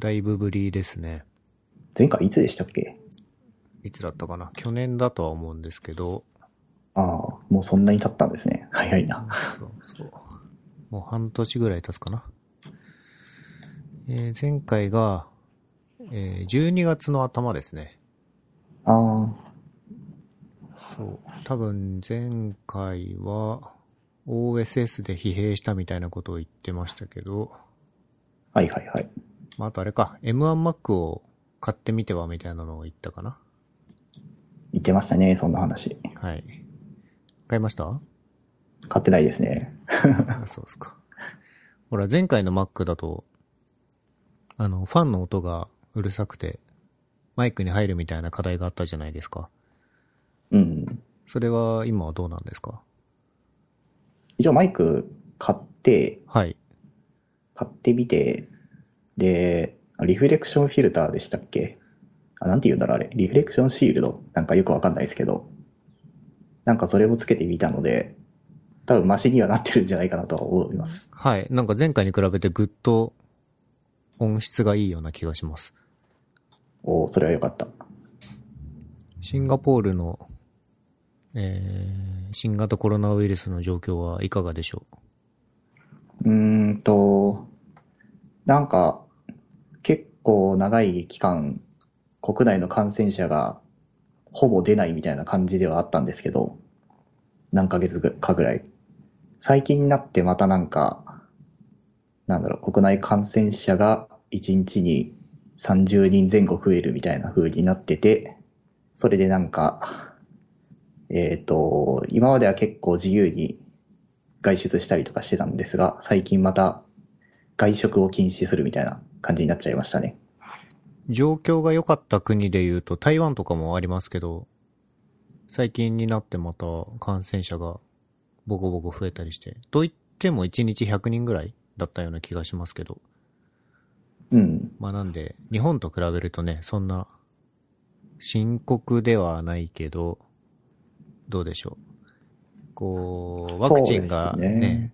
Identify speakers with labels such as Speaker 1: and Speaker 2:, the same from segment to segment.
Speaker 1: だいぶぶりですね。
Speaker 2: 前回いつでしたっけ？
Speaker 1: いつだったかな？去年だとは思うんですけど、
Speaker 2: ああ、もうそんなに経ったんですね。早いな。
Speaker 1: そうそう。もう半年ぐらい経つかな。えー前回が、えー12月の頭ですね。
Speaker 2: ああ、
Speaker 1: そう。多分前回は OSS で疲弊したみたいなことを言ってましたけど、
Speaker 2: はいはいはい。
Speaker 1: まあ、あとあれか、M1Mac を買ってみてはみたいなのを言ったかな。
Speaker 2: 言ってましたね、そんな話。
Speaker 1: はい。買いました？
Speaker 2: 買ってないですね。
Speaker 1: あそうですか。ほら、前回の Mac だと、あの、ファンの音がうるさくて、マイクに入るみたいな課題があったじゃないですか。
Speaker 2: うん。
Speaker 1: それは今はどうなんですか？
Speaker 2: 一応マイク買って、
Speaker 1: はい。
Speaker 2: 買ってみて、で、リフレクションフィルターでしたっけ？あ、なんて言うんだろうあれ。リフレクションシールド？なんかよくわかんないですけど。なんかそれをつけてみたので、多分マシにはなってるんじゃないかなとは思います。
Speaker 1: はい。なんか前回に比べてぐっと音質がいいような気がします。
Speaker 2: おそれはよかった。
Speaker 1: シンガポールの、えー、新型コロナウイルスの状況はいかがでしょう？
Speaker 2: うーんと、なんか、結構長い期間、国内の感染者がほぼ出ないみたいな感じではあったんですけど、何ヶ月かぐらい。最近になってまたなんか、なんだろう、国内感染者が1日に30人前後増えるみたいな風になってて、それでなんか、えっ、と、今までは結構自由に外出したりとかしてたんですが、最近また外食を禁止するみたいな感じになっちゃいましたね。
Speaker 1: 状況が良かった国で言うと台湾とかもありますけど、最近になってまた感染者がボコボコ増えたりして、と言っても1日100人ぐらいだったような気がしますけど、
Speaker 2: うん。
Speaker 1: まあなんで、日本と比べるとね、そんな深刻ではないけど、どうでしょう。こう、ワクチンがね、
Speaker 2: ね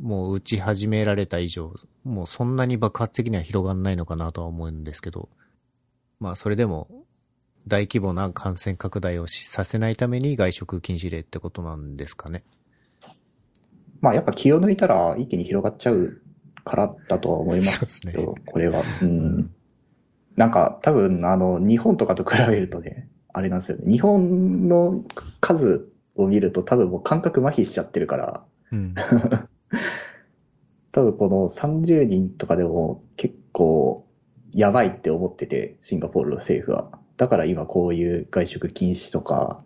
Speaker 1: もう打ち始められた以上、もうそんなに爆発的には広がんないのかなとは思うんですけど、まあそれでも大規模な感染拡大をしさせないために外食禁止令ってことなんですかね。
Speaker 2: まあやっぱ気を抜いたら一気に広がっちゃうからだとは思いますけど、これは。うん。なんか多分あの日本とかと比べるとね、あれなんですよね。日本の数を見ると多分もう感覚麻痺しちゃってるから、
Speaker 1: うん。
Speaker 2: 多分この30人とかでも結構やばいって思ってて、シンガポールの政府は。だから今こういう外食禁止とか、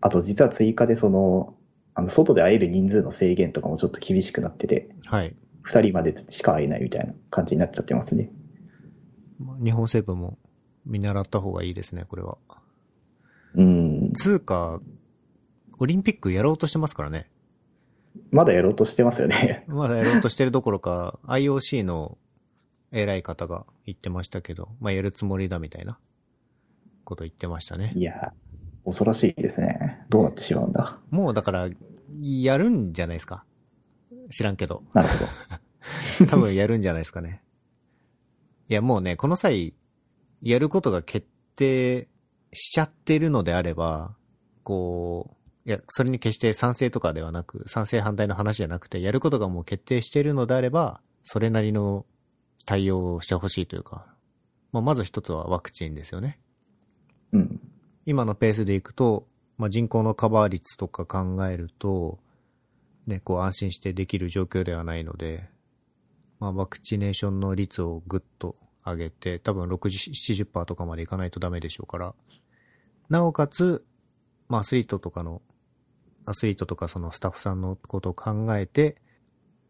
Speaker 2: あと実は追加でその、あの外で会える人数の制限とかもちょっと厳しくなってて、
Speaker 1: はい。
Speaker 2: 2人までしか会えないみたいな感じになっちゃってますね。
Speaker 1: まあ日本政府も見習った方がいいですね、これは。
Speaker 2: うん。
Speaker 1: つうか、オリンピックやろうとしてますからね。
Speaker 2: まだやろうとしてますよね。
Speaker 1: まだやろうとしてるどころか、IOC の偉い方が言ってましたけど、まあやるつもりだみたいなこと言ってましたね
Speaker 2: い。や、恐ろしいですね。どうなってしまうんだ。
Speaker 1: もうだから、やるんじゃないですか。知らんけど。
Speaker 2: なるほど。
Speaker 1: 多分やるんじゃないですかね。いやもうね、この際、やることが決定しちゃってるのであれば、こう、いや、それに決して賛成とかではなく、賛成反対の話じゃなくて、やることがもう決定しているのであれば、それなりの対応をしてほしいというか、まあ、まず一つはワクチンですよね。
Speaker 2: うん。
Speaker 1: 今のペースでいくと、まあ、人口のカバー率とか考えると、ね、こう安心してできる状況ではないので、まあ、ワクチネーションの率をぐっと上げて、多分60、70%とかまでいかないとダメでしょうから、なおかつ、まあ、アスリートとかの、アスリートとかそのスタッフさんのことを考えて、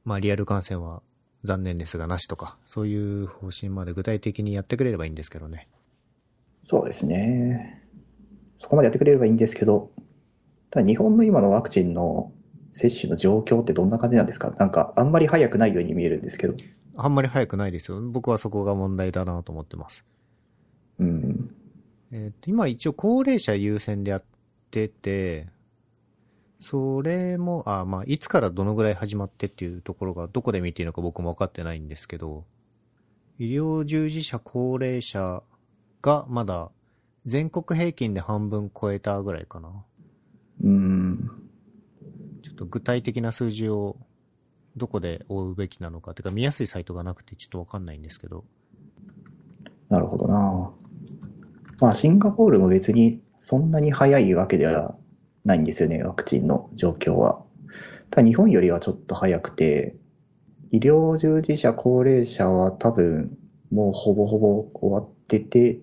Speaker 1: まあ、リアル感染は残念ですがなしとか、そういう方針まで具体的にやってくれればいいんですけどね。
Speaker 2: そうですね。そこまでやってくれればいいんですけど、ただ日本の今のワクチンの接種の状況ってどんな感じなんですか？なんかあんまり早くないように見えるんですけど。
Speaker 1: あんまり早くないですよ。僕はそこが問題だなと思ってます。
Speaker 2: うん。
Speaker 1: えっと今一応高齢者優先でやってて、それも、あ、まあ、いつからどのぐらい始まってっていうところがどこで見ていいのか僕も分かってないんですけど、医療従事者、高齢者がまだ全国平均で半分超えたぐらいかな。
Speaker 2: うん。
Speaker 1: ちょっと具体的な数字をどこで追うべきなのか、てか見やすいサイトがなくてちょっとわかんないんですけど。
Speaker 2: なるほどな。まあ、シンガポールも別にそんなに早いわけではないんですよね、ワクチンの状況は。ただ日本よりはちょっと早くて、医療従事者、高齢者は多分もうほぼほぼ終わってて、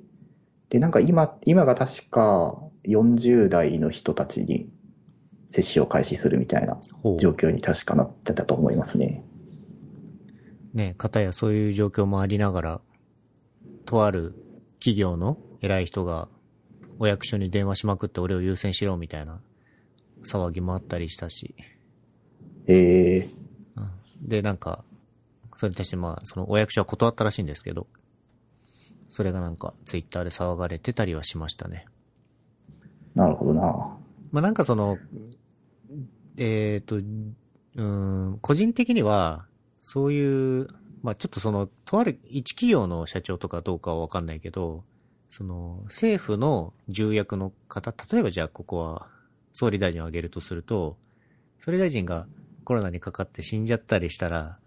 Speaker 2: で、なんか今、今が確か40代の人たちに接種を開始するみたいな。状況に確かなってたと思いますね。
Speaker 1: ね、方やそういう状況もありながら、とある企業の偉い人がお役所に電話しまくって俺を優先しろみたいな騒ぎもあったりしたし。
Speaker 2: えー、
Speaker 1: で、なんか、それに対してまあ、そのお役所は断ったらしいんですけど、それがなんかツイッターで騒がれてたりはしましたね。
Speaker 2: なるほどな。
Speaker 1: まあなんかその、えっ、と、うーん、個人的には、そういう、まあちょっとその、とある一企業の社長とかどうかはわかんないけど、その、政府の重役の方、例えばじゃあここは総理大臣を挙げるとすると、総理大臣がコロナにかかって死んじゃったりしたら、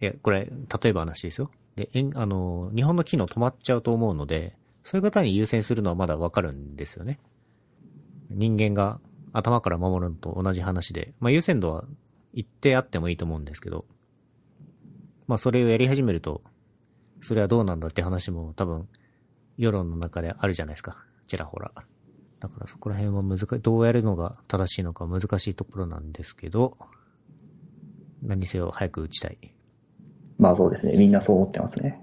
Speaker 1: いや、これ、例えば話ですよ。で、えんあの、日本の機能止まっちゃうと思うので、そういう方に優先するのはまだわかるんですよね。人間が頭から守るのと同じ話で、まあ優先度は一定あってもいいと思うんですけど、まあそれをやり始めると、それはどうなんだって話も多分、世論の中であるじゃないですか。ちらほら。だからそこら辺は難しい、どうやるのが正しいのか難しいところなんですけど、何せよ早く打ちたい。
Speaker 2: まあそうですね。みんなそう思ってますね。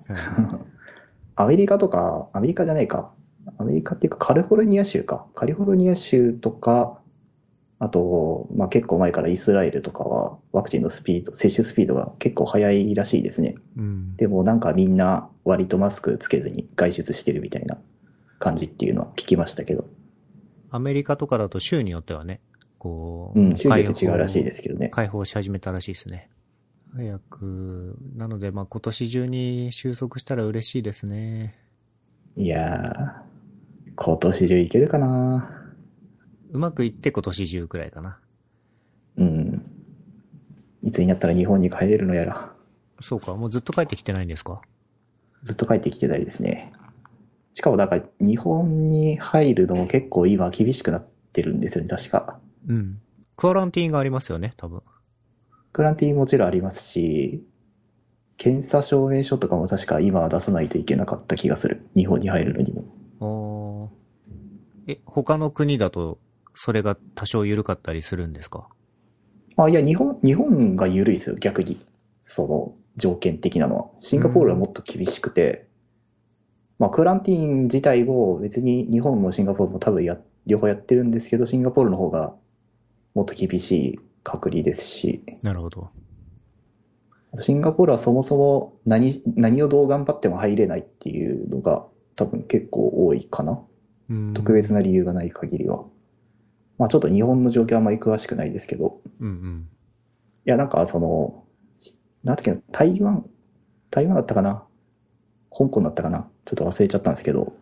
Speaker 2: アメリカとか、アメリカじゃないか。アメリカっていうかカリフォルニア州か。カリフォルニア州とか、あと、まあ結構前からイスラエルとかはワクチンのスピード、接種スピードが結構速いらしいですね。
Speaker 1: うん。
Speaker 2: でもなんかみんな割とマスクつけずに外出してるみたいな感じっていうのは聞きましたけど。
Speaker 1: アメリカとかだと州によってはね、こう、
Speaker 2: うん、州によって違うらしいですけどね。
Speaker 1: 開放し始めたらしいですね。早く、なのでまあ今年中に収束したら嬉しいですね。
Speaker 2: いやー、今年中いけるかな
Speaker 1: うまくいって今年中くらいかな。
Speaker 2: うん。いつになったら日本に帰れるのやら。
Speaker 1: そうか、もうずっと帰ってきてないんですか？
Speaker 2: ずっと帰ってきてたりですね。しかもなんか日本に入るのも結構今厳しくなってるんですよね、確か。
Speaker 1: うん。クアランティーンがありますよね、多分。
Speaker 2: クランティーもちろんありますし、検査証明書とかも確か今は出さないといけなかった気がする。日本に入るのにも。
Speaker 1: あーえ、他の国だと、それが多少緩かったりするんですか？
Speaker 2: あ、いや、日本、日本が緩いですよ、逆に。その条件的なのは。シンガポールはもっと厳しくて、まあ、クランティーン自体も別に日本もシンガポールも多分や、両方やってるんですけど、シンガポールの方がもっと厳しい隔離ですし、
Speaker 1: なるほど。
Speaker 2: シンガポールはそもそも何、何をどう頑張っても入れないっていうのが多分結構多いかな。
Speaker 1: うん。
Speaker 2: 特別な理由がない限りは。まあちょっと日本の状況はあんまり詳しくないですけど、
Speaker 1: うんうん。
Speaker 2: いやなんかその、なんだっけな、台湾、台湾だったかな香港だったかな？ちょっと忘れちゃったんですけど、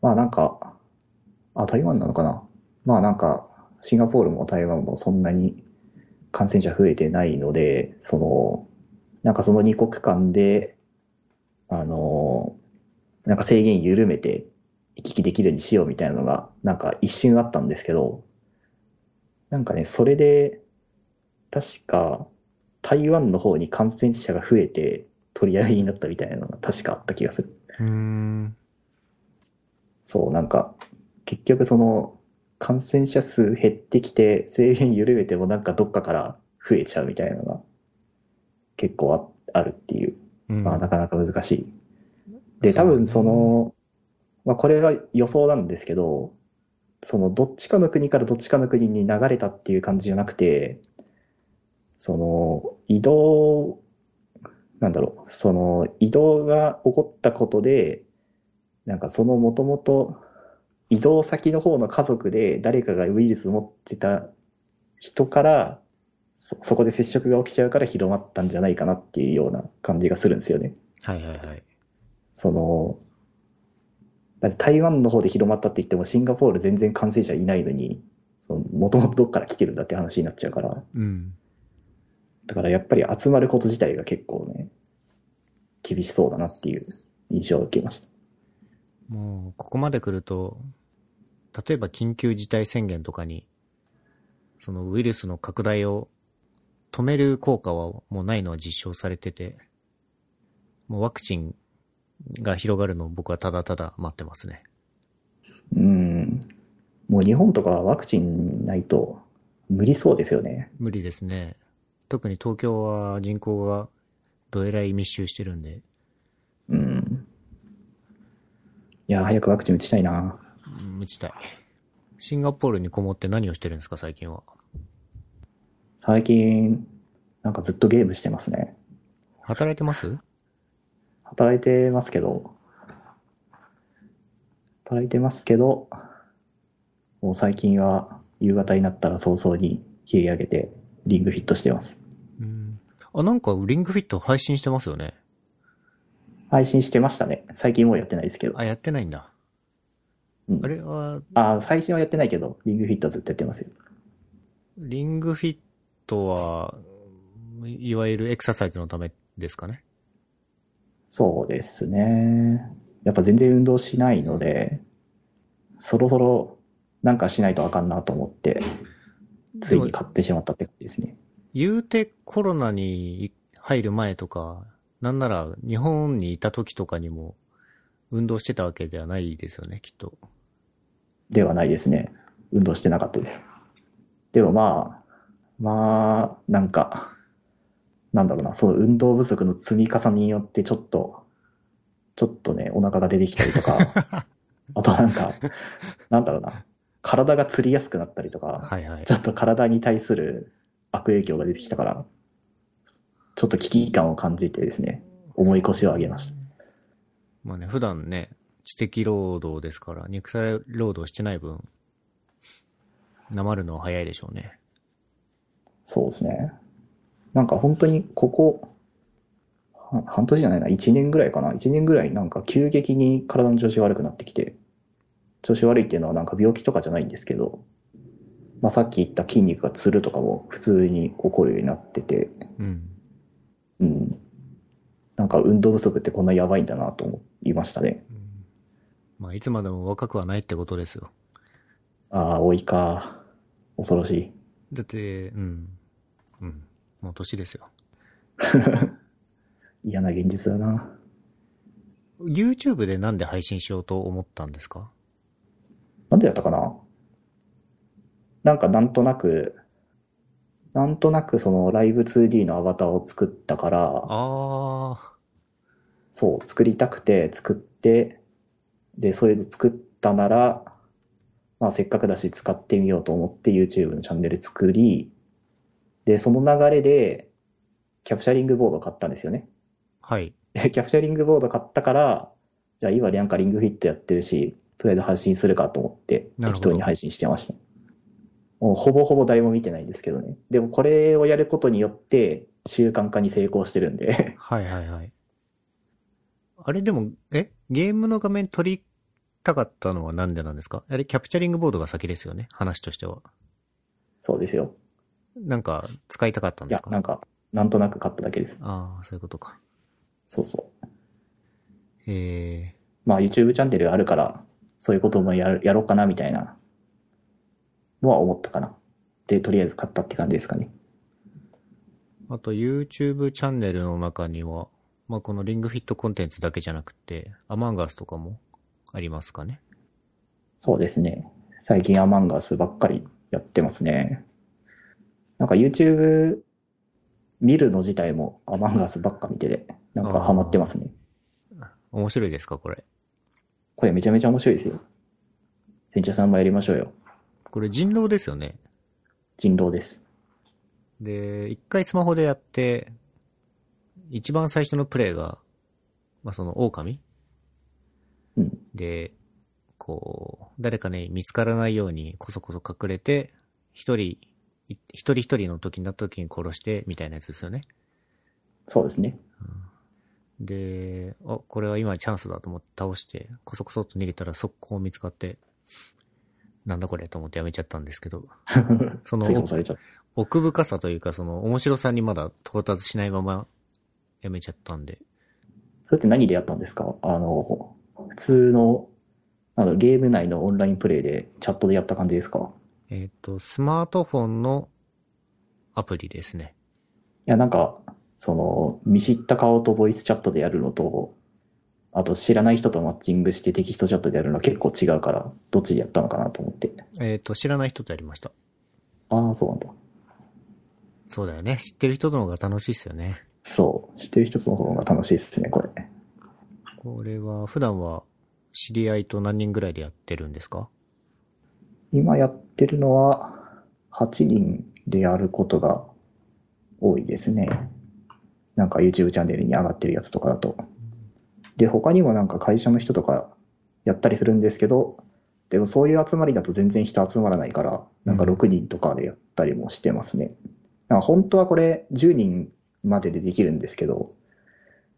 Speaker 2: まあなんか、あ、台湾なのかな？まあなんか、シンガポールも台湾もそんなに感染者増えてないので、その、なんかその二国間で、あの、なんか制限緩めて行き来できるようにしようみたいなのが、なんか一瞬あったんですけど、なんかね、それで、確か、台湾の方に感染者が増えて取り合いになったみたいなのが確かあった気がする。
Speaker 1: うーん。
Speaker 2: そう、なんか、結局その、感染者数減ってきて制限緩めてもなんかどっかから増えちゃうみたいなのが結構ああるっていう、
Speaker 1: うん。
Speaker 2: まあなかなか難しい。で、多
Speaker 1: そう
Speaker 2: 分その、まあこれは予想なんですけど、そのどっちかの国からどっちかの国に流れたっていう感じじゃなくて、その移動、なんだろう、その移動が起こったことで、なんかそのもともと移動先の方の家族で誰かがウイルス持ってた人からそ、そこで接触が起きちゃうから広まったんじゃないかなっていうような感じがするんですよね。
Speaker 1: はいはいはい。
Speaker 2: その、だって台湾の方で広まったって言ってもシンガポール全然感染者いないのに、もともとどっから来てるんだって話になっちゃうから、
Speaker 1: うん。
Speaker 2: だからやっぱり集まること自体が結構ね、厳しそうだなっていう印象を受けました。
Speaker 1: もう、ここまで来ると、例えば緊急事態宣言とかに、そのウイルスの拡大を止める効果はもうないのは実証されてて、もうワクチンが広がるのを僕はただただ待ってますね。
Speaker 2: うん。もう日本とかはワクチンないと無理そうですよね。
Speaker 1: 無理ですね。特に東京は人口がどえらい密集してるんで、
Speaker 2: うん。いや、早くワクチン打ちたいな。
Speaker 1: うん打ちたい。シンガポールにこもって何をしてるんですか、最近は？
Speaker 2: 最近、なんかずっとゲームしてますね。
Speaker 1: 働いてます？
Speaker 2: 働いてますけど、働いてますけど、もう最近は夕方になったら早々に切り上げてリングフィットしてます。
Speaker 1: うん。あ、なんかリングフィット配信してますよね。
Speaker 2: 配信してましたね。最近もうやってないですけど。
Speaker 1: あ、やってないんだ。
Speaker 2: うん
Speaker 1: あれは、
Speaker 2: あ、配信はやってないけど、リングフィットはずっとやってますよ。
Speaker 1: リングフィットは、いわゆるエクササイズのためですかね。
Speaker 2: そうですね。やっぱ全然運動しないので、そろそろなんかしないとあかんなと思って、ついに買ってしまったって感じですね。
Speaker 1: 言うてコロナに入る前とか、なんなら日本にいた時とかにも運動してたわけではないですよね、きっと。
Speaker 2: ではないですね。運動してなかったです。でもまあ、まあ、なんか、なんだろうな、その運動不足の積み重ねによってちょっと、ちょっとね、お腹が出てきたりとか、あとなんか、なんだろうな、体がつりやすくなったりとか、
Speaker 1: はいはい
Speaker 2: ち。ょっと体に対する悪影響が出てきたから、ちょっと危機感を感じてですね、重い腰を上げました。
Speaker 1: まあね、普段ね、知的労働ですから、肉体労働してない分、なまるのは早いでしょうね。
Speaker 2: そうですね。なんか本当にここ、は半年じゃないな、1年ぐらいかな。1年ぐらいなんか急激に体の調子が悪くなってきて、調子悪いっていうのはなんか病気とかじゃないんですけど、まあさっき言った筋肉がつるとかも普通に起こるようになってて、
Speaker 1: うん。
Speaker 2: うん。なんか運動不足ってこんなやばいんだなと思いましたね。
Speaker 1: うんまあ、いつまでも若くはないってことですよ。
Speaker 2: ああ、多いか。恐ろしい。
Speaker 1: だって、うん。うん。もう年ですよ。
Speaker 2: 嫌な現実だな。
Speaker 1: YouTube でなんで配信しようと思ったんですか？
Speaker 2: なんでやったかな？なんかなんとなく、なんとなくそのライブ 2D のアバターを作ったから、
Speaker 1: あ
Speaker 2: そう、作りたくて作って、で、それで作ったなら、まあせっかくだし使ってみようと思って YouTube のチャンネル作り、で、その流れで、キャプチャリングボードを買ったんですよね。
Speaker 1: あ、はい。
Speaker 2: で キャプチャリングボード買ったから、じゃあ今なんかリングフィットやってるし、とりあえず配信するかと思って、適当に配信してました。もうほぼほぼ誰も見てないんですけどね。でもこれをやることによって習慣化に成功してるんで、
Speaker 1: はいはいはい。あれでも、え？ゲームの画面撮りたかったのはなんでなんですか？あれキャプチャリングボードが先ですよね？話としては。
Speaker 2: そうですよ。
Speaker 1: なんか使いたかったん
Speaker 2: い
Speaker 1: です、か？
Speaker 2: やなんか、なんとなく買っただけです。
Speaker 1: ああ、そういうことか。
Speaker 2: そうそう。
Speaker 1: え
Speaker 2: まあ YouTube チャンネルあるから、そういうこともやるやろうかなみたいなのは思ったかな。で、とりあえず買ったって感じですかね。
Speaker 1: ー、あと YouTube チャンネルの中には、まあこのリングフィットコンテンツだけじゃなくて、アマンガスとかもありますかね
Speaker 2: そうですね。最近アマンガスばっかりやってますね。なんか YouTube 見るの自体もアマンガスばっか見てて、なんかハマってますね。
Speaker 1: 面白いですかこれ。
Speaker 2: これめちゃめちゃ面白いですよ。船長さんもやりましょうよ。
Speaker 1: これ人狼ですよね。
Speaker 2: 人狼です。
Speaker 1: で、一回スマホでやって、一番最初のプレイが、まあ、その狼？
Speaker 2: うん。
Speaker 1: で、こう、誰かね、見つからないようにこそこそ隠れて、一人、い一人一人の時になった時に殺して、みたいなやつですよね。
Speaker 2: そうですね。
Speaker 1: で、あ、これは今チャンスだと思って倒して、こそこそっと逃げたら速攻見つかって、なんだこれと思ってやめちゃったんですけど、その。奥深さというか、その面白さにまだ到達しないままやめちゃったんで、
Speaker 2: それって何でやったんですか？あの、普通の、あの、ゲーム内のオンラインプレイでチャットでやった感じですか？
Speaker 1: えっ、と、スマートフォンのアプリですね。
Speaker 2: いや、なんか、その、見知った顔とボイスチャットでやるのと、あと知らない人とマッチングしてテキストチャットでやるのは結構違うから、どっちでやったのかなと思って。
Speaker 1: えっ、と、知らない人とやりました。
Speaker 2: ああ、そうなんだ。
Speaker 1: そうだよね。知ってる人の方が楽しいっすよね。
Speaker 2: そう。知ってる人の方が楽しいですね、これ。
Speaker 1: これは、普段は知り合いと何人ぐらいでやってるんですか？
Speaker 2: 今やってるのは、8人でやることが多いですね。なんか YouTube チャンネルに上がってるやつとかだと。で、他にもなんか会社の人とかやったりするんですけど、でもそういう集まりだと全然人集まらないから、なんか6人とかでやったりもしてますね。なんか本当はこれ10人まででできるんですけど、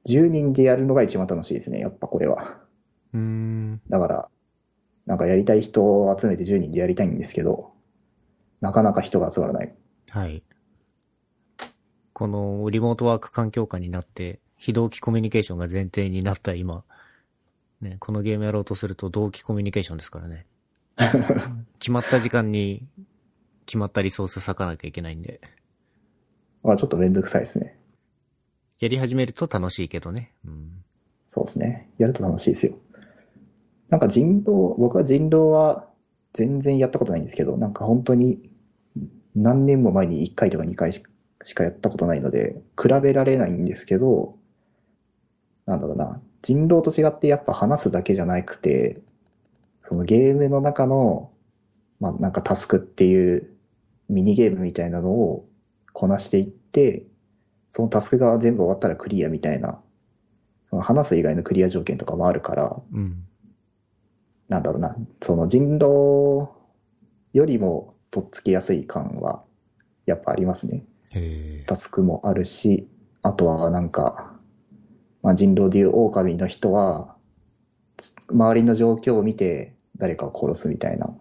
Speaker 2: 10人でやるのが一番楽しいですね、やっぱこれは。
Speaker 1: うーん。
Speaker 2: だから、なんかやりたい人を集めて10人でやりたいんですけど、なかなか人が集まらない。
Speaker 1: はい。このリモートワーク環境下になって、非同期コミュニケーションが前提になった今、ね、このゲームやろうとすると同期コミュニケーションですからね。決まった時間に決まったリソース割かなきゃいけないんで、
Speaker 2: まあちょっとめんどくさいですね。
Speaker 1: やり始めると楽しいけどね。うん。
Speaker 2: そうですね。やると楽しいですよ。なんか人狼、僕は人狼は全然やったことないんですけど、なんか本当に何年も前に1回とか2回ししかやったことないので、比べられないんですけど、なんだろうな、人狼と違ってやっぱ話すだけじゃなくて、そのゲームの中の、まあなんかタスクっていうミニゲームみたいなのをこなしていって、そのタスクが全部終わったらクリアみたいな、その話す以外のクリア条件とかもあるから、
Speaker 1: うん。
Speaker 2: なんだろうな、その人狼よりもとっつきやすい感はやっぱありますね。タスクもあるし、あとはなんか、まあ、人狼でいう狼の人は、つ周りの状況を見て誰かを殺すみたいな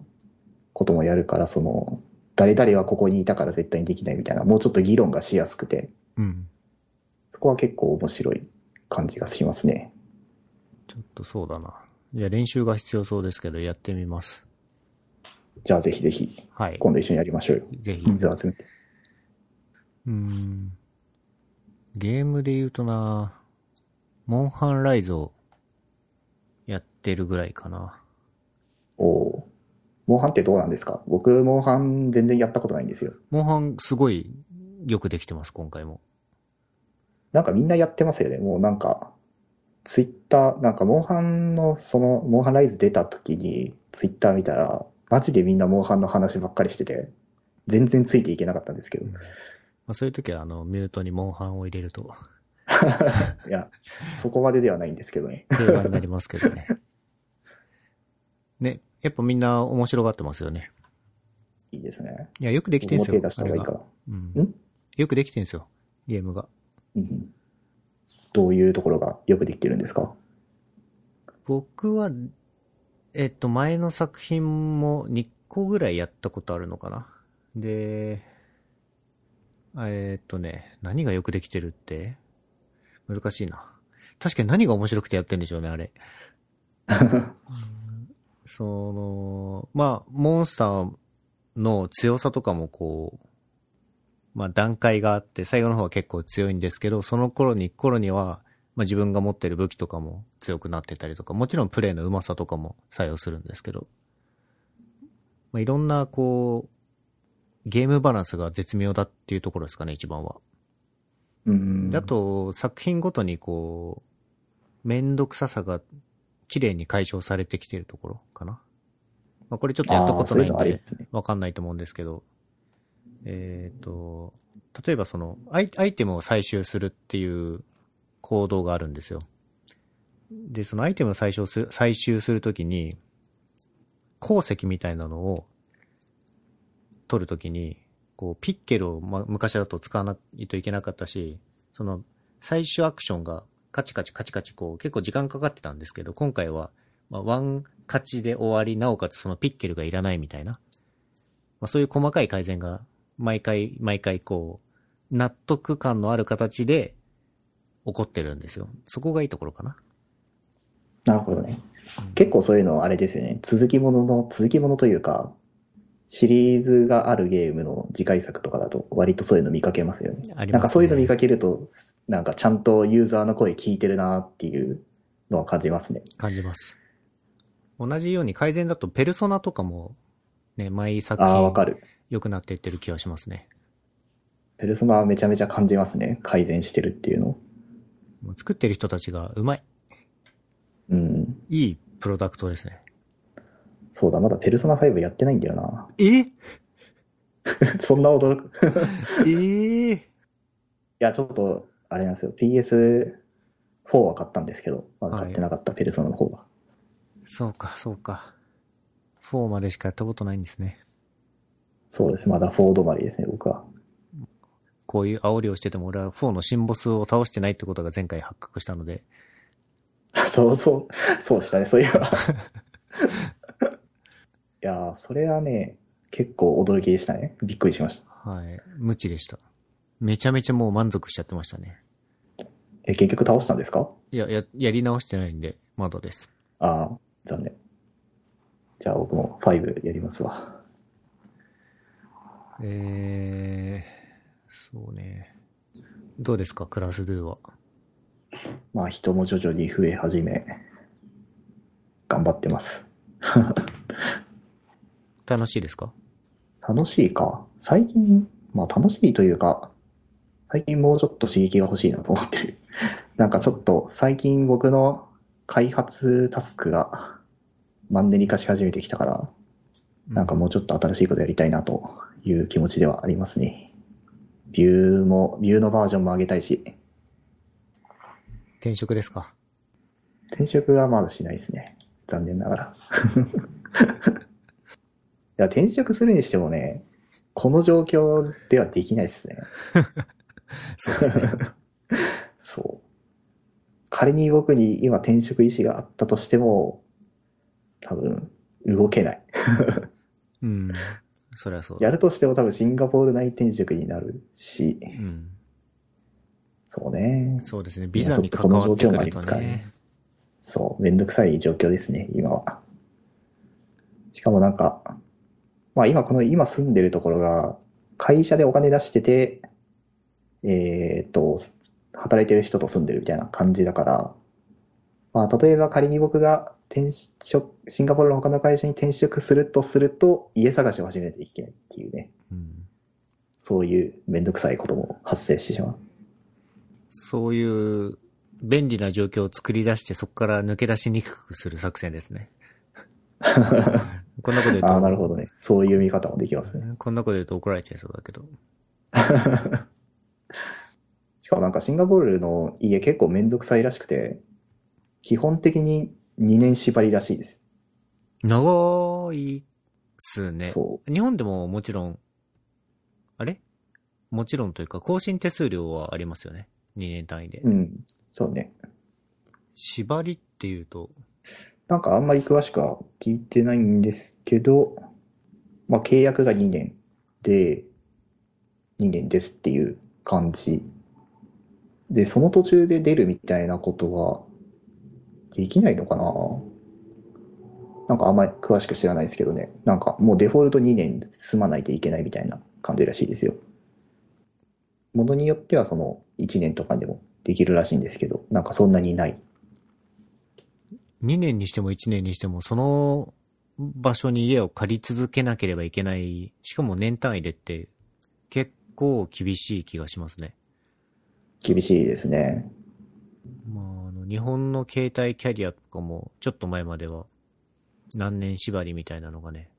Speaker 2: こともやるから、その、誰々はここにいたから絶対にできないみたいな、もうちょっと議論がしやすくて、
Speaker 1: うん。
Speaker 2: そこは結構面白い感じがしますね。
Speaker 1: ちょっとそうだな。じゃあ練習が必要そうですけど、やってみます。
Speaker 2: じゃあぜひぜひ、
Speaker 1: はい。
Speaker 2: 今度一緒にやりましょうよ。
Speaker 1: ぜひ。
Speaker 2: 人数集めて。
Speaker 1: うーん。ゲームで言うとな、モンハンライズをやってるぐらいかな。
Speaker 2: おおー。モンハンってどうなんですか？僕、モンハン全然やったことないんですよ。
Speaker 1: モンハンすごいよくできてます、今回も。
Speaker 2: なんかみんなやってますよね。もうなんか、ツイッター、なんかモンハンの、その、モンハンライズ出た時に、ツイッター見たら、マジでみんなモンハンの話ばっかりしてて、全然ついていけなかったんですけど。
Speaker 1: まあ、そういう時は、あの、ミュートにモンハンを入れると
Speaker 2: いや、そこまでではないんですけどね。
Speaker 1: 平和になりますけどね。ね、やっぱみんな面白がってますよね。
Speaker 2: いいですね。
Speaker 1: いや、よくできてんすよ。
Speaker 2: 手出した方がいいか。
Speaker 1: うん
Speaker 2: ん？
Speaker 1: よくできてんすよ、ゲームが。
Speaker 2: うんどういうところがよくできてるんですか？
Speaker 1: 僕は、えっと、前の作品も2個ぐらいやったことあるのかな。で、えっとね、何がよくできてるって？難しいな。確かに何が面白くてやってんでしょうね、あれ。その、まあ、モンスターの強さとかもこう、まあ段階があって、最後の方は結構強いんですけど、その頃に、頃には、まあ自分が持ってる武器とかも強くなってたりとか、もちろんプレイの上手さとかも作用するんですけど、まあいろんなこう、ゲームバランスが絶妙だっていうところですかね、一番は。
Speaker 2: うん。
Speaker 1: であと、作品ごとにこう、めんどくささが綺麗に解消されてきてるところかな。まあこれちょっとやったことないんで。わかんないと思うんですけど、えっ、と、例えばそのアイ、アイテムを採集するっていう行動があるんですよ。で、そのアイテムを採集する、採集するときに、鉱石みたいなのを取るときに、こう、ピッケルを、ま、昔だと使わないといけなかったし、その、最終アクションがカチカチカチカチこう結構時間かかってたんですけど、今回は、まあ、ワン勝ちで終わり、なおかつそのピッケルがいらないみたいな、まあ、そういう細かい改善が毎回毎回こう、納得感のある形で起こってるんですよ。そこがいいところかな。
Speaker 2: なるほどね。結構そういうのあれですよね。続きものの、続きものというか、シリーズがあるゲームの次回作とかだと割とそういうの見かけますよね。
Speaker 1: ありますね
Speaker 2: なんかそういうの見かけると、なんかちゃんとユーザーの声聞いてるなっていうのは感じますね。
Speaker 1: 感じます。同じように改善だとペルソナとかもね、毎作
Speaker 2: ああ、わか
Speaker 1: 品
Speaker 2: る。
Speaker 1: 良くなっていってる気がしますね。
Speaker 2: ペルソナはめちゃめちゃ感じますね。改善してるっていうの。
Speaker 1: もう作ってる人たちがうまい。
Speaker 2: うん。
Speaker 1: いいプロダクトですね。
Speaker 2: そうだ、まだペルソナ5やってないんだよな。
Speaker 1: え？
Speaker 2: そんな驚く。い
Speaker 1: ええ
Speaker 2: や、ちょっと、あれなんですよ。PS4 は買ったんですけど、まだ買ってなかった、ペルソナの方は。
Speaker 1: そうか、そうか。4までしかやったことないんですね。
Speaker 2: そうです。まだ4止まりですね、僕は。
Speaker 1: こういう煽りをしてても俺は4の新ボスを倒してないってことが前回発覚したので、
Speaker 2: そうそう、そうしたね、そういえば。いやー、それはね、結構驚きでしたね。びっくりしました。
Speaker 1: はい。無知でした。めちゃめちゃもう満足しちゃってましたね。
Speaker 2: え、結局倒したんですか？
Speaker 1: いや、や、やり直してないんで、まだです。
Speaker 2: ああ、残念。じゃあ僕も5やりますわ。
Speaker 1: えー、そうね。どうですか、クラスドゥは。
Speaker 2: まあ人も徐々に増え始め、頑張ってます。
Speaker 1: 楽しいですか？
Speaker 2: 楽しいか？最近、まあ楽しいというか、最近もうちょっと刺激が欲しいなと思ってる。なんかちょっと最近僕の開発タスクがマンネリ化し始めてきたから、なんかもうちょっと新しいことやりたいなという気持ちではありますね。ビューも、ビューのバージョンも上げたいし、
Speaker 1: 転職ですか？
Speaker 2: 転職はまだしないですね。残念ながら。いや、転職するにしてもね、この状況ではできないですね。
Speaker 1: そうですね。
Speaker 2: そう。仮に僕に今転職意思があったとしても、多分動けない。
Speaker 1: うん。そりゃそうだ。
Speaker 2: やるとしても多分シンガポール内転職になるし、
Speaker 1: うん。
Speaker 2: そうね。
Speaker 1: そうですね。ビザに関わってくるとね。
Speaker 2: そう、めんどくさい状況ですね、今は。しかもなんか、まあ今この今住んでるところが、会社でお金出してて、えーっと、働いてる人と住んでるみたいな感じだから、まあ例えば仮に僕が転職、シンガポールの他の会社に転職するとすると、家探しを始めないといけないっていうね、
Speaker 1: うん。
Speaker 2: そういうめんどくさいことも発生してしまう。
Speaker 1: そういう便利な状況を作り出してそこから抜け出しにくくする作戦ですね。こんなこと言うと。
Speaker 2: ああ、なるほどね。そういう見方もできますね。
Speaker 1: こんなこと言うと怒られちゃいそうだけど。
Speaker 2: しかもなんかシンガポールの家結構めんどくさいらしくて、基本的に2年縛りらしいです。
Speaker 1: 長いっすね。
Speaker 2: そ
Speaker 1: 日本でももちろん、あれ？もちろんというか、更新手数料はありますよね。2年単位で。
Speaker 2: う。うん。そうね。
Speaker 1: 縛りっていうと、
Speaker 2: なんかあんまり詳しくは聞いてないんですけど、まあ契約が2年で、2年ですっていう感じ。で、その途中で出るみたいなことはできないのかな？なんかあんまり詳しく知らないですけどね。なんかもうデフォルト2年住まないといけないみたいな感じらしいですよ。ものによってはその1年とかでもできるらしいんですけど、なんかそんなにない。
Speaker 1: 2年にしても1年にしても、その場所に家を借り続けなければいけない、しかも年単位でって、結構厳しい気がしますね。
Speaker 2: 厳しいですね。
Speaker 1: まあ、あの、日本の携帯キャリアとかも、ちょっと前までは、何年縛りみたいなのがね、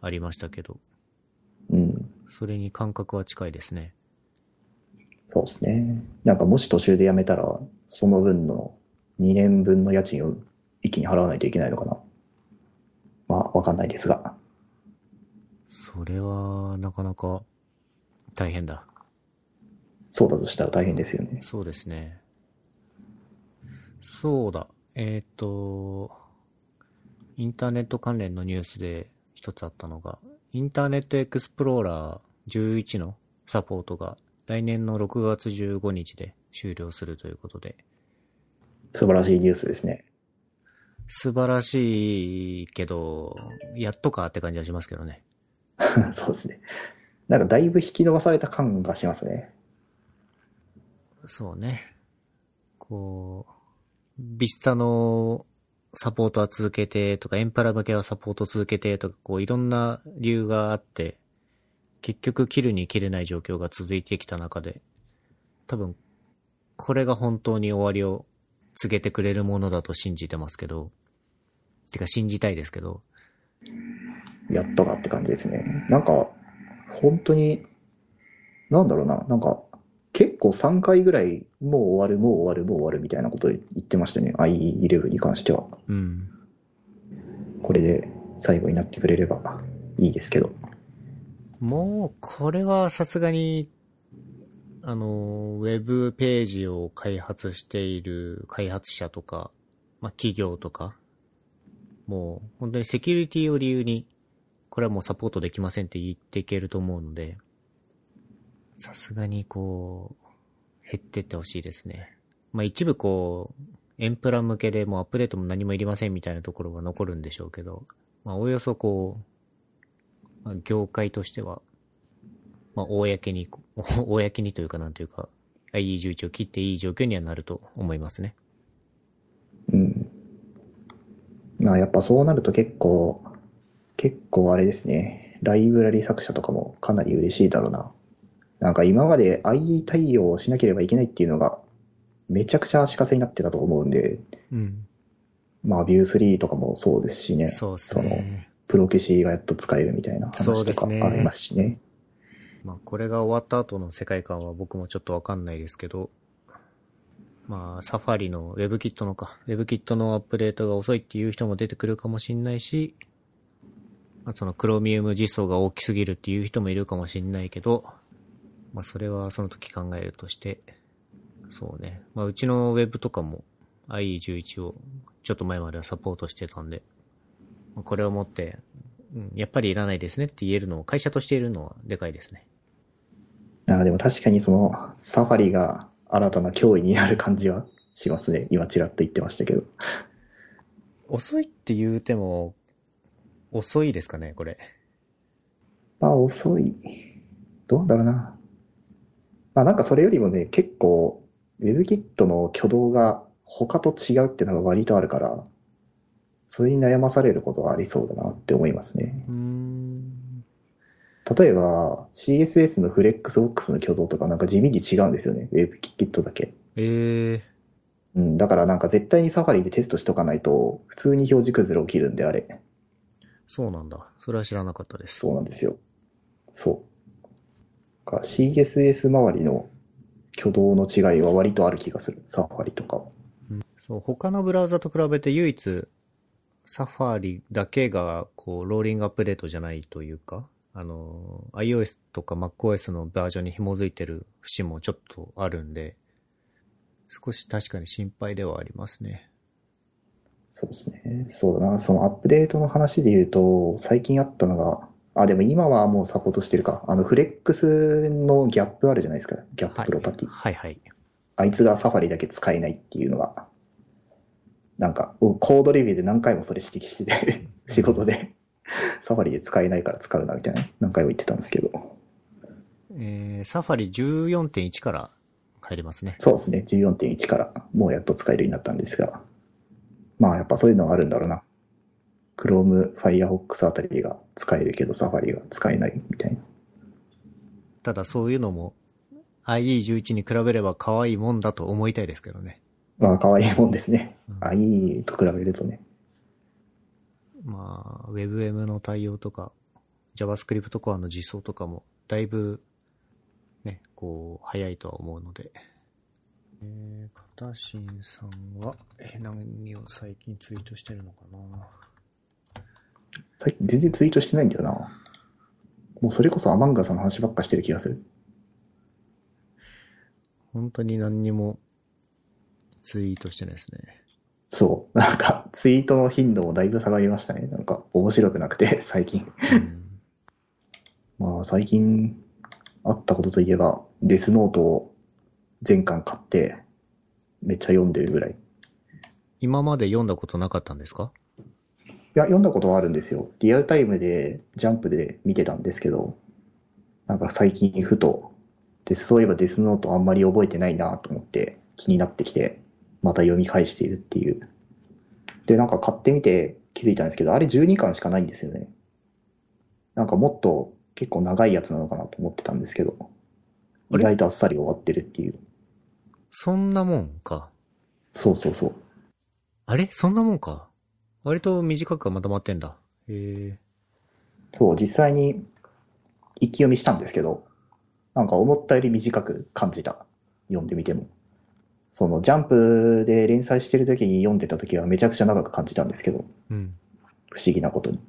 Speaker 1: ありましたけど、
Speaker 2: うん。
Speaker 1: それに感覚は近いですね。
Speaker 2: そうですね。なんかもし途中で辞めたら、その分の2年分の家賃を一気に払わないといけないのかな。まあ、わかんないですが。
Speaker 1: それは、なかなか、大変だ。
Speaker 2: そうだとしたら大変ですよね。
Speaker 1: そうですね。そうだ。えっ、と、インターネット関連のニュースで一つあったのが、インターネットエクスプローラー11のサポートが来年の6月15日で終了するということで、
Speaker 2: 素晴らしいニュースですね。
Speaker 1: 素晴らしいけど、やっとかって感じはしますけどね。
Speaker 2: そうですね。なんかだいぶ引き伸ばされた感がしますね。
Speaker 1: そうね。こう、ビスタのサポートは続けてとか、エンパラ向けはサポート続けてとか、こういろんな理由があって、結局切るに切れない状況が続いてきた中で、多分、これが本当に終わりを告げてくれるものだと信じてますけど、てか信じたいですけど、
Speaker 2: やっとかって感じですね。なんか、本当に、なんだろうな、なんか、結構3回ぐらい、もう終わる、もう終わる、もう終わるみたいなこと言ってましたね。IE11 に関しては。
Speaker 1: うん。
Speaker 2: これで最後になってくれればいいですけど。
Speaker 1: もう、これはさすがに、あの、ウェブページを開発している開発者とか、まあ、企業とか、もう、本当にセキュリティを理由に、これはもうサポートできませんって言っていけると思うので、さすがにこう、減ってってほしいですね。まあ、一部こう、エンプラ向けでもうアップデートも何もいりませんみたいなところが残るんでしょうけど、まあ、おおよそこう、まあ、業界としては、まあ、公に、公にというかなんというか、IE11 を切っていい状況にはなると思いますね。
Speaker 2: うん。まあやっぱそうなると結構、結構あれですね。ライブラリ作者とかもかなり嬉しいだろうな。なんか今まで IE 対応をしなければいけないっていうのがめちゃくちゃ足かせになってたと思うんで、
Speaker 1: うん。
Speaker 2: まあ Vue3 とかもそうですしね。
Speaker 1: そうです
Speaker 2: の、
Speaker 1: ね。
Speaker 2: プロ消しがやっと使えるみたいな話とかありますしね。
Speaker 1: まあ、これが終わった後の世界観は僕もちょっとわかんないですけど、まあ、サファリの WebKit のか、WebKit のアップデートが遅いっていう人も出てくるかもしんないし、まあ、その Chromium 実装が大きすぎるっていう人もいるかもしんないけど、まあ、それはその時考えるとして、そうね。まあ、うちの Web とかも IE11 をちょっと前まではサポートしてたんで、まあこれをもって、うん、やっぱりいらないですねって言えるのを、会社としているのはでかいですね。
Speaker 2: あーでも確かにそのサファリが新たな脅威になる感じはしますね。今ちらっと言ってましたけど。
Speaker 1: 遅いって言うても、遅いですかね、これ。
Speaker 2: まあ遅い。どうなんだろうな。まあなんかそれよりもね、結構 WebKit の挙動が他と違うっていうのが割とあるから、それに悩まされることはありそうだなって思いますね。
Speaker 1: うーん。
Speaker 2: 例えば CSS のフレックスボックスの挙動とかなんか地味に違うんですよね。WebKit だけ。
Speaker 1: ええ
Speaker 2: うん、だからなんか絶対にサファリでテストしとかないと普通に表示崩れ起きるんであれ。
Speaker 1: そうなんだ。それは知らなかったです。
Speaker 2: そうなんですよ。そう。か CSS 周りの挙動の違いは割とある気がする。サファリとか。
Speaker 1: そう、他のブラウザと比べて唯一、サファリだけが、こう、ローリングアップデートじゃないというか、あの、iOS とか MacOS のバージョンに紐づいてる節もちょっとあるんで、少し確かに心配ではありますね。
Speaker 2: そうですね。そうだな。そのアップデートの話で言うと、最近あったのが、あ、でも今はもうサポートしてるか。あの、フレックスのギャップあるじゃないですか。ギャッププロパティ。
Speaker 1: はいはい。
Speaker 2: あいつがサファリだけ使えないっていうのが、なんか、コードレビューで何回もそれ指摘してて、仕事で、サファリで使えないから使うなみたいな、何回も言ってたんですけど。
Speaker 1: えー、サファリ14.1から入りますね。
Speaker 2: そうですね、14.1からもうやっと使えるようになったんですが、まあやっぱそういうのがあるんだろうな。Chrome、Firefox あたりが使えるけど、サファリが使えないみたいな。
Speaker 1: ただそういうのも IE11 に比べれば可愛いもんだと思いたいですけどね。
Speaker 2: まあ可愛いもんですね。
Speaker 1: うん
Speaker 2: あ、いいと比べるとね。
Speaker 1: まあ、WebM の対応とか、JavaScript Core の実装とかも、だいぶ、ね、こう、早いとは思うので。えー、片新さんは、えー何を最近ツイートしてるのかな？
Speaker 2: 最近全然ツイートしてないんだよな。もうそれこそアマンガさんの話ばっかしてる気がする。
Speaker 1: 本当に何にもツイートしてないですね。
Speaker 2: そう。なんか、ツイートの頻度もだいぶ下がりましたね。なんか、面白くなくて、最近。
Speaker 1: うん。
Speaker 2: まあ、最近あったことといえば、デスノートを全巻買って、めっちゃ読んでるぐらい。い
Speaker 1: 今まで読んだことなかったんですか？
Speaker 2: や、読んだことはあるんですよ。リアルタイムで、ジャンプで見てたんですけど、なんか最近ふと、で、そういえばデスノートあんまり覚えてないなと思って気になってきて、また読み返しているっていう。で、なんか買ってみて気づいたんですけど、あれ12巻しかないんですよね。なんかもっと結構長いやつなのかなと思ってたんですけど、意外とあっさり終わってるっていう。
Speaker 1: そんなもんか。
Speaker 2: そうそうそう。
Speaker 1: あれ？そんなもんか。割と短くはまとまってんだ。へえ。
Speaker 2: そう、実際に一気読みしたんですけど、なんか思ったより短く感じた。読んでみても。そのジャンプで連載してる時に読んでた時はめちゃくちゃ長く感じたんですけど、
Speaker 1: うん。
Speaker 2: 不思議なことに。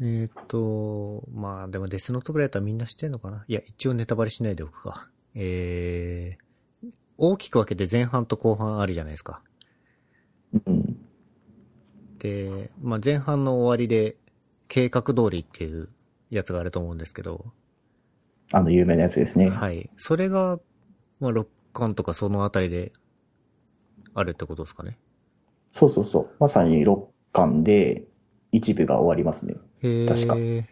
Speaker 1: えーっと、まあでもデスノートぐらいだったらみんな知ってんのかな？いや、一応ネタバレしないでおくか。えー、大きく分けて前半と後半あるじゃないですか。
Speaker 2: うん。
Speaker 1: で、まあ前半の終わりで計画通りっていうやつがあると思うんですけど、
Speaker 2: あの有名なやつですね。
Speaker 1: はい。それが、まあ6巻とかそのあたりであるってことですかね？
Speaker 2: そうそうそう。まさに6巻で一部が終わりますね。
Speaker 1: へ
Speaker 2: 確か
Speaker 1: え。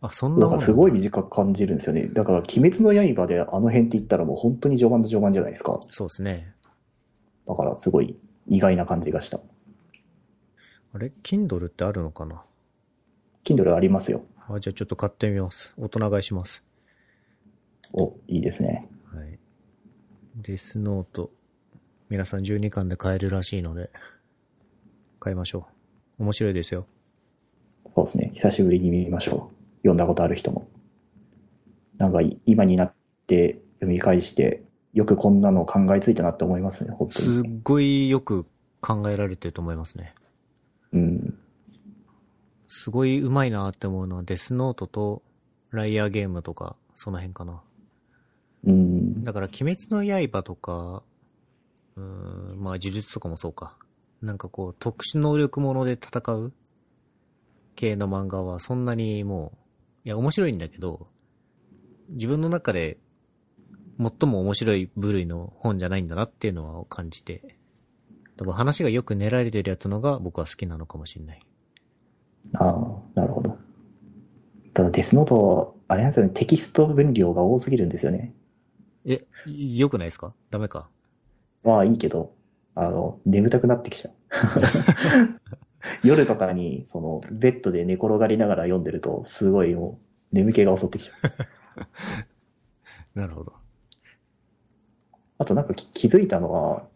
Speaker 1: あ、そんななん
Speaker 2: からすごい短く感じるんですよね。だから鬼滅の刃であの辺って言ったらもう本当に序盤の序盤じゃないですか。
Speaker 1: そうですね。
Speaker 2: だからすごい意外な感じがした。
Speaker 1: あれ ?Kindle ってあるのかな
Speaker 2: ？Kindle ありますよ。
Speaker 1: あ、じゃあちょっと買ってみます。大人買いします。
Speaker 2: お、いいですね。
Speaker 1: はい。デスノート。皆さん12巻で買えるらしいので、買いましょう。面白いですよ。
Speaker 2: そうですね。久しぶりに見ましょう。読んだことある人も。なんかい今になって読み返して、よくこんなの考えついたなって思いますね、本当
Speaker 1: すっ
Speaker 2: に。
Speaker 1: ごいよく考えられてると思いますね。
Speaker 2: うん。
Speaker 1: すごい上手いなって思うのはデスノートとライアーゲームとか、その辺かな。
Speaker 2: うん。
Speaker 1: だから、鬼滅の刃とか、うーん、まあ、呪術とかもそうか。なんかこう、特殊能力もので戦う系の漫画はそんなにもう、いや、面白いんだけど、自分の中で最も面白い部類の本じゃないんだなっていうのは感じて、多分話がよく練られてるやつのが僕は好きなのかもしれない。
Speaker 2: ああ、なるほど。ただデスノート、あれなんですよね、テキスト分量が多すぎるんですよね。
Speaker 1: え、良くないですか？ダメか？
Speaker 2: まあいいけど、あの、眠たくなってきちゃう。夜とかに、その、ベッドで寝転がりながら読んでると、すごいもう、眠気が襲ってきちゃう。
Speaker 1: なるほど。
Speaker 2: あとなんかき気づいたのは、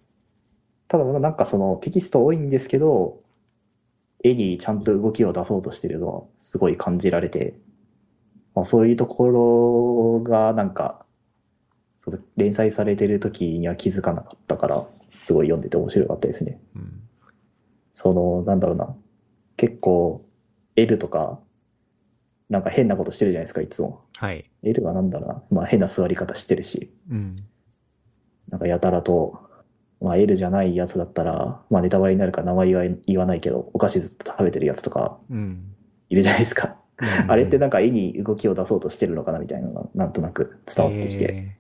Speaker 2: ただなんかそのテキスト多いんですけど、絵にちゃんと動きを出そうとしてるのはすごい感じられて、まあ、そういうところがなんか、その連載されてる時には気づかなかったから、すごい読んでて面白かったですね。
Speaker 1: うん。
Speaker 2: その、なんだろうな、結構 L とか、なんか変なことしてるじゃないですか、いつも。
Speaker 1: はい。
Speaker 2: L はなんだろうな、まあ変な座り方してるし。
Speaker 1: うん。
Speaker 2: なんかやたらと、まあ L じゃないやつだったら、まあネタバレになるから名前は言わないけど、お菓子ずっと食べてるやつとか
Speaker 1: うん。
Speaker 2: いるじゃないですか。
Speaker 1: うん
Speaker 2: あれってなんか絵に動きを出そうとしてるのかなみたいなのがなんとなく伝わってきて
Speaker 1: え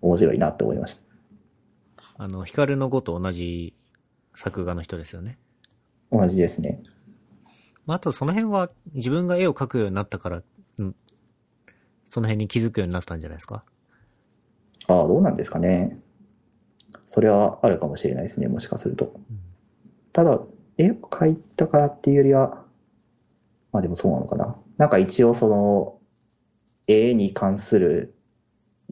Speaker 2: 面白いなって思いました。
Speaker 1: ーあの、ヒカルの語と同じ作画の人ですよね。
Speaker 2: 同じですね。
Speaker 1: まあ、あとその辺は自分が絵を描くようになったから、うん、その辺に気づくようになったんじゃないですか？
Speaker 2: ああ、どうなんですかね。それはあるかもしれないですね、もしかすると。ただ、絵を描いたからっていうよりは、まあでもそうなのかな。なんか一応その、絵に関する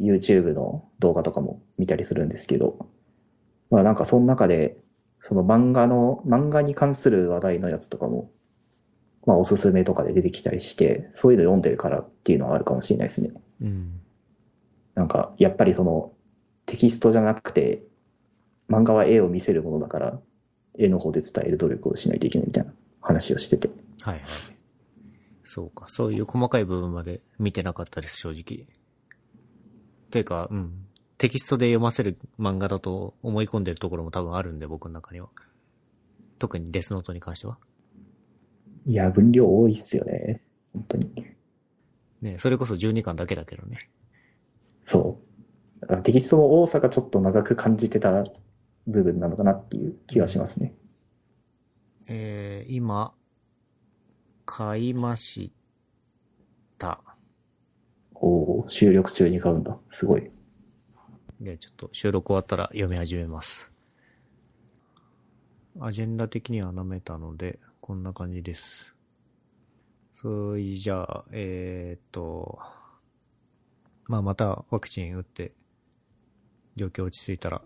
Speaker 2: YouTube の動画とかも見たりするんですけど、まあなんかその中で、その漫画の、漫画に関する話題のやつとかも、まあおすすめとかで出てきたりして、そういうの読んでるからっていうのはあるかもしれないですね。
Speaker 1: うん。
Speaker 2: なんか、やっぱりその、テキストじゃなくて、漫画は絵を見せるものだから、絵の方で伝える努力をしないといけないみたいな話をしてて。
Speaker 1: はいはい。そうか。そういう細かい部分まで見てなかったです、正直。ていうか、うん。テキストで読ませる漫画だと思い込んでるところも多分あるんで、僕の中には。特にデスノートに関しては。
Speaker 2: いや、分量多いっすよね。本当に。
Speaker 1: ね、それこそ12巻だけだけどね。
Speaker 2: そう。テキストの多さがちょっと長く感じてた部分なのかなっていう気はしますね。
Speaker 1: えー、今、買いました。
Speaker 2: おお収録中に買うんだ。すごい。
Speaker 1: で、ちょっと収録終わったら読み始めます。アジェンダ的には舐めたので、こんな感じです。それじゃあ、えーっと、まあまたワクチン打って、状況落ち着いたら、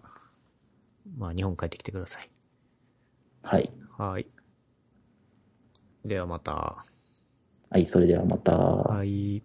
Speaker 1: まあ日本帰ってきてください。
Speaker 2: はい。
Speaker 1: はい。ではまた。
Speaker 2: はい、それではまた。
Speaker 1: はい。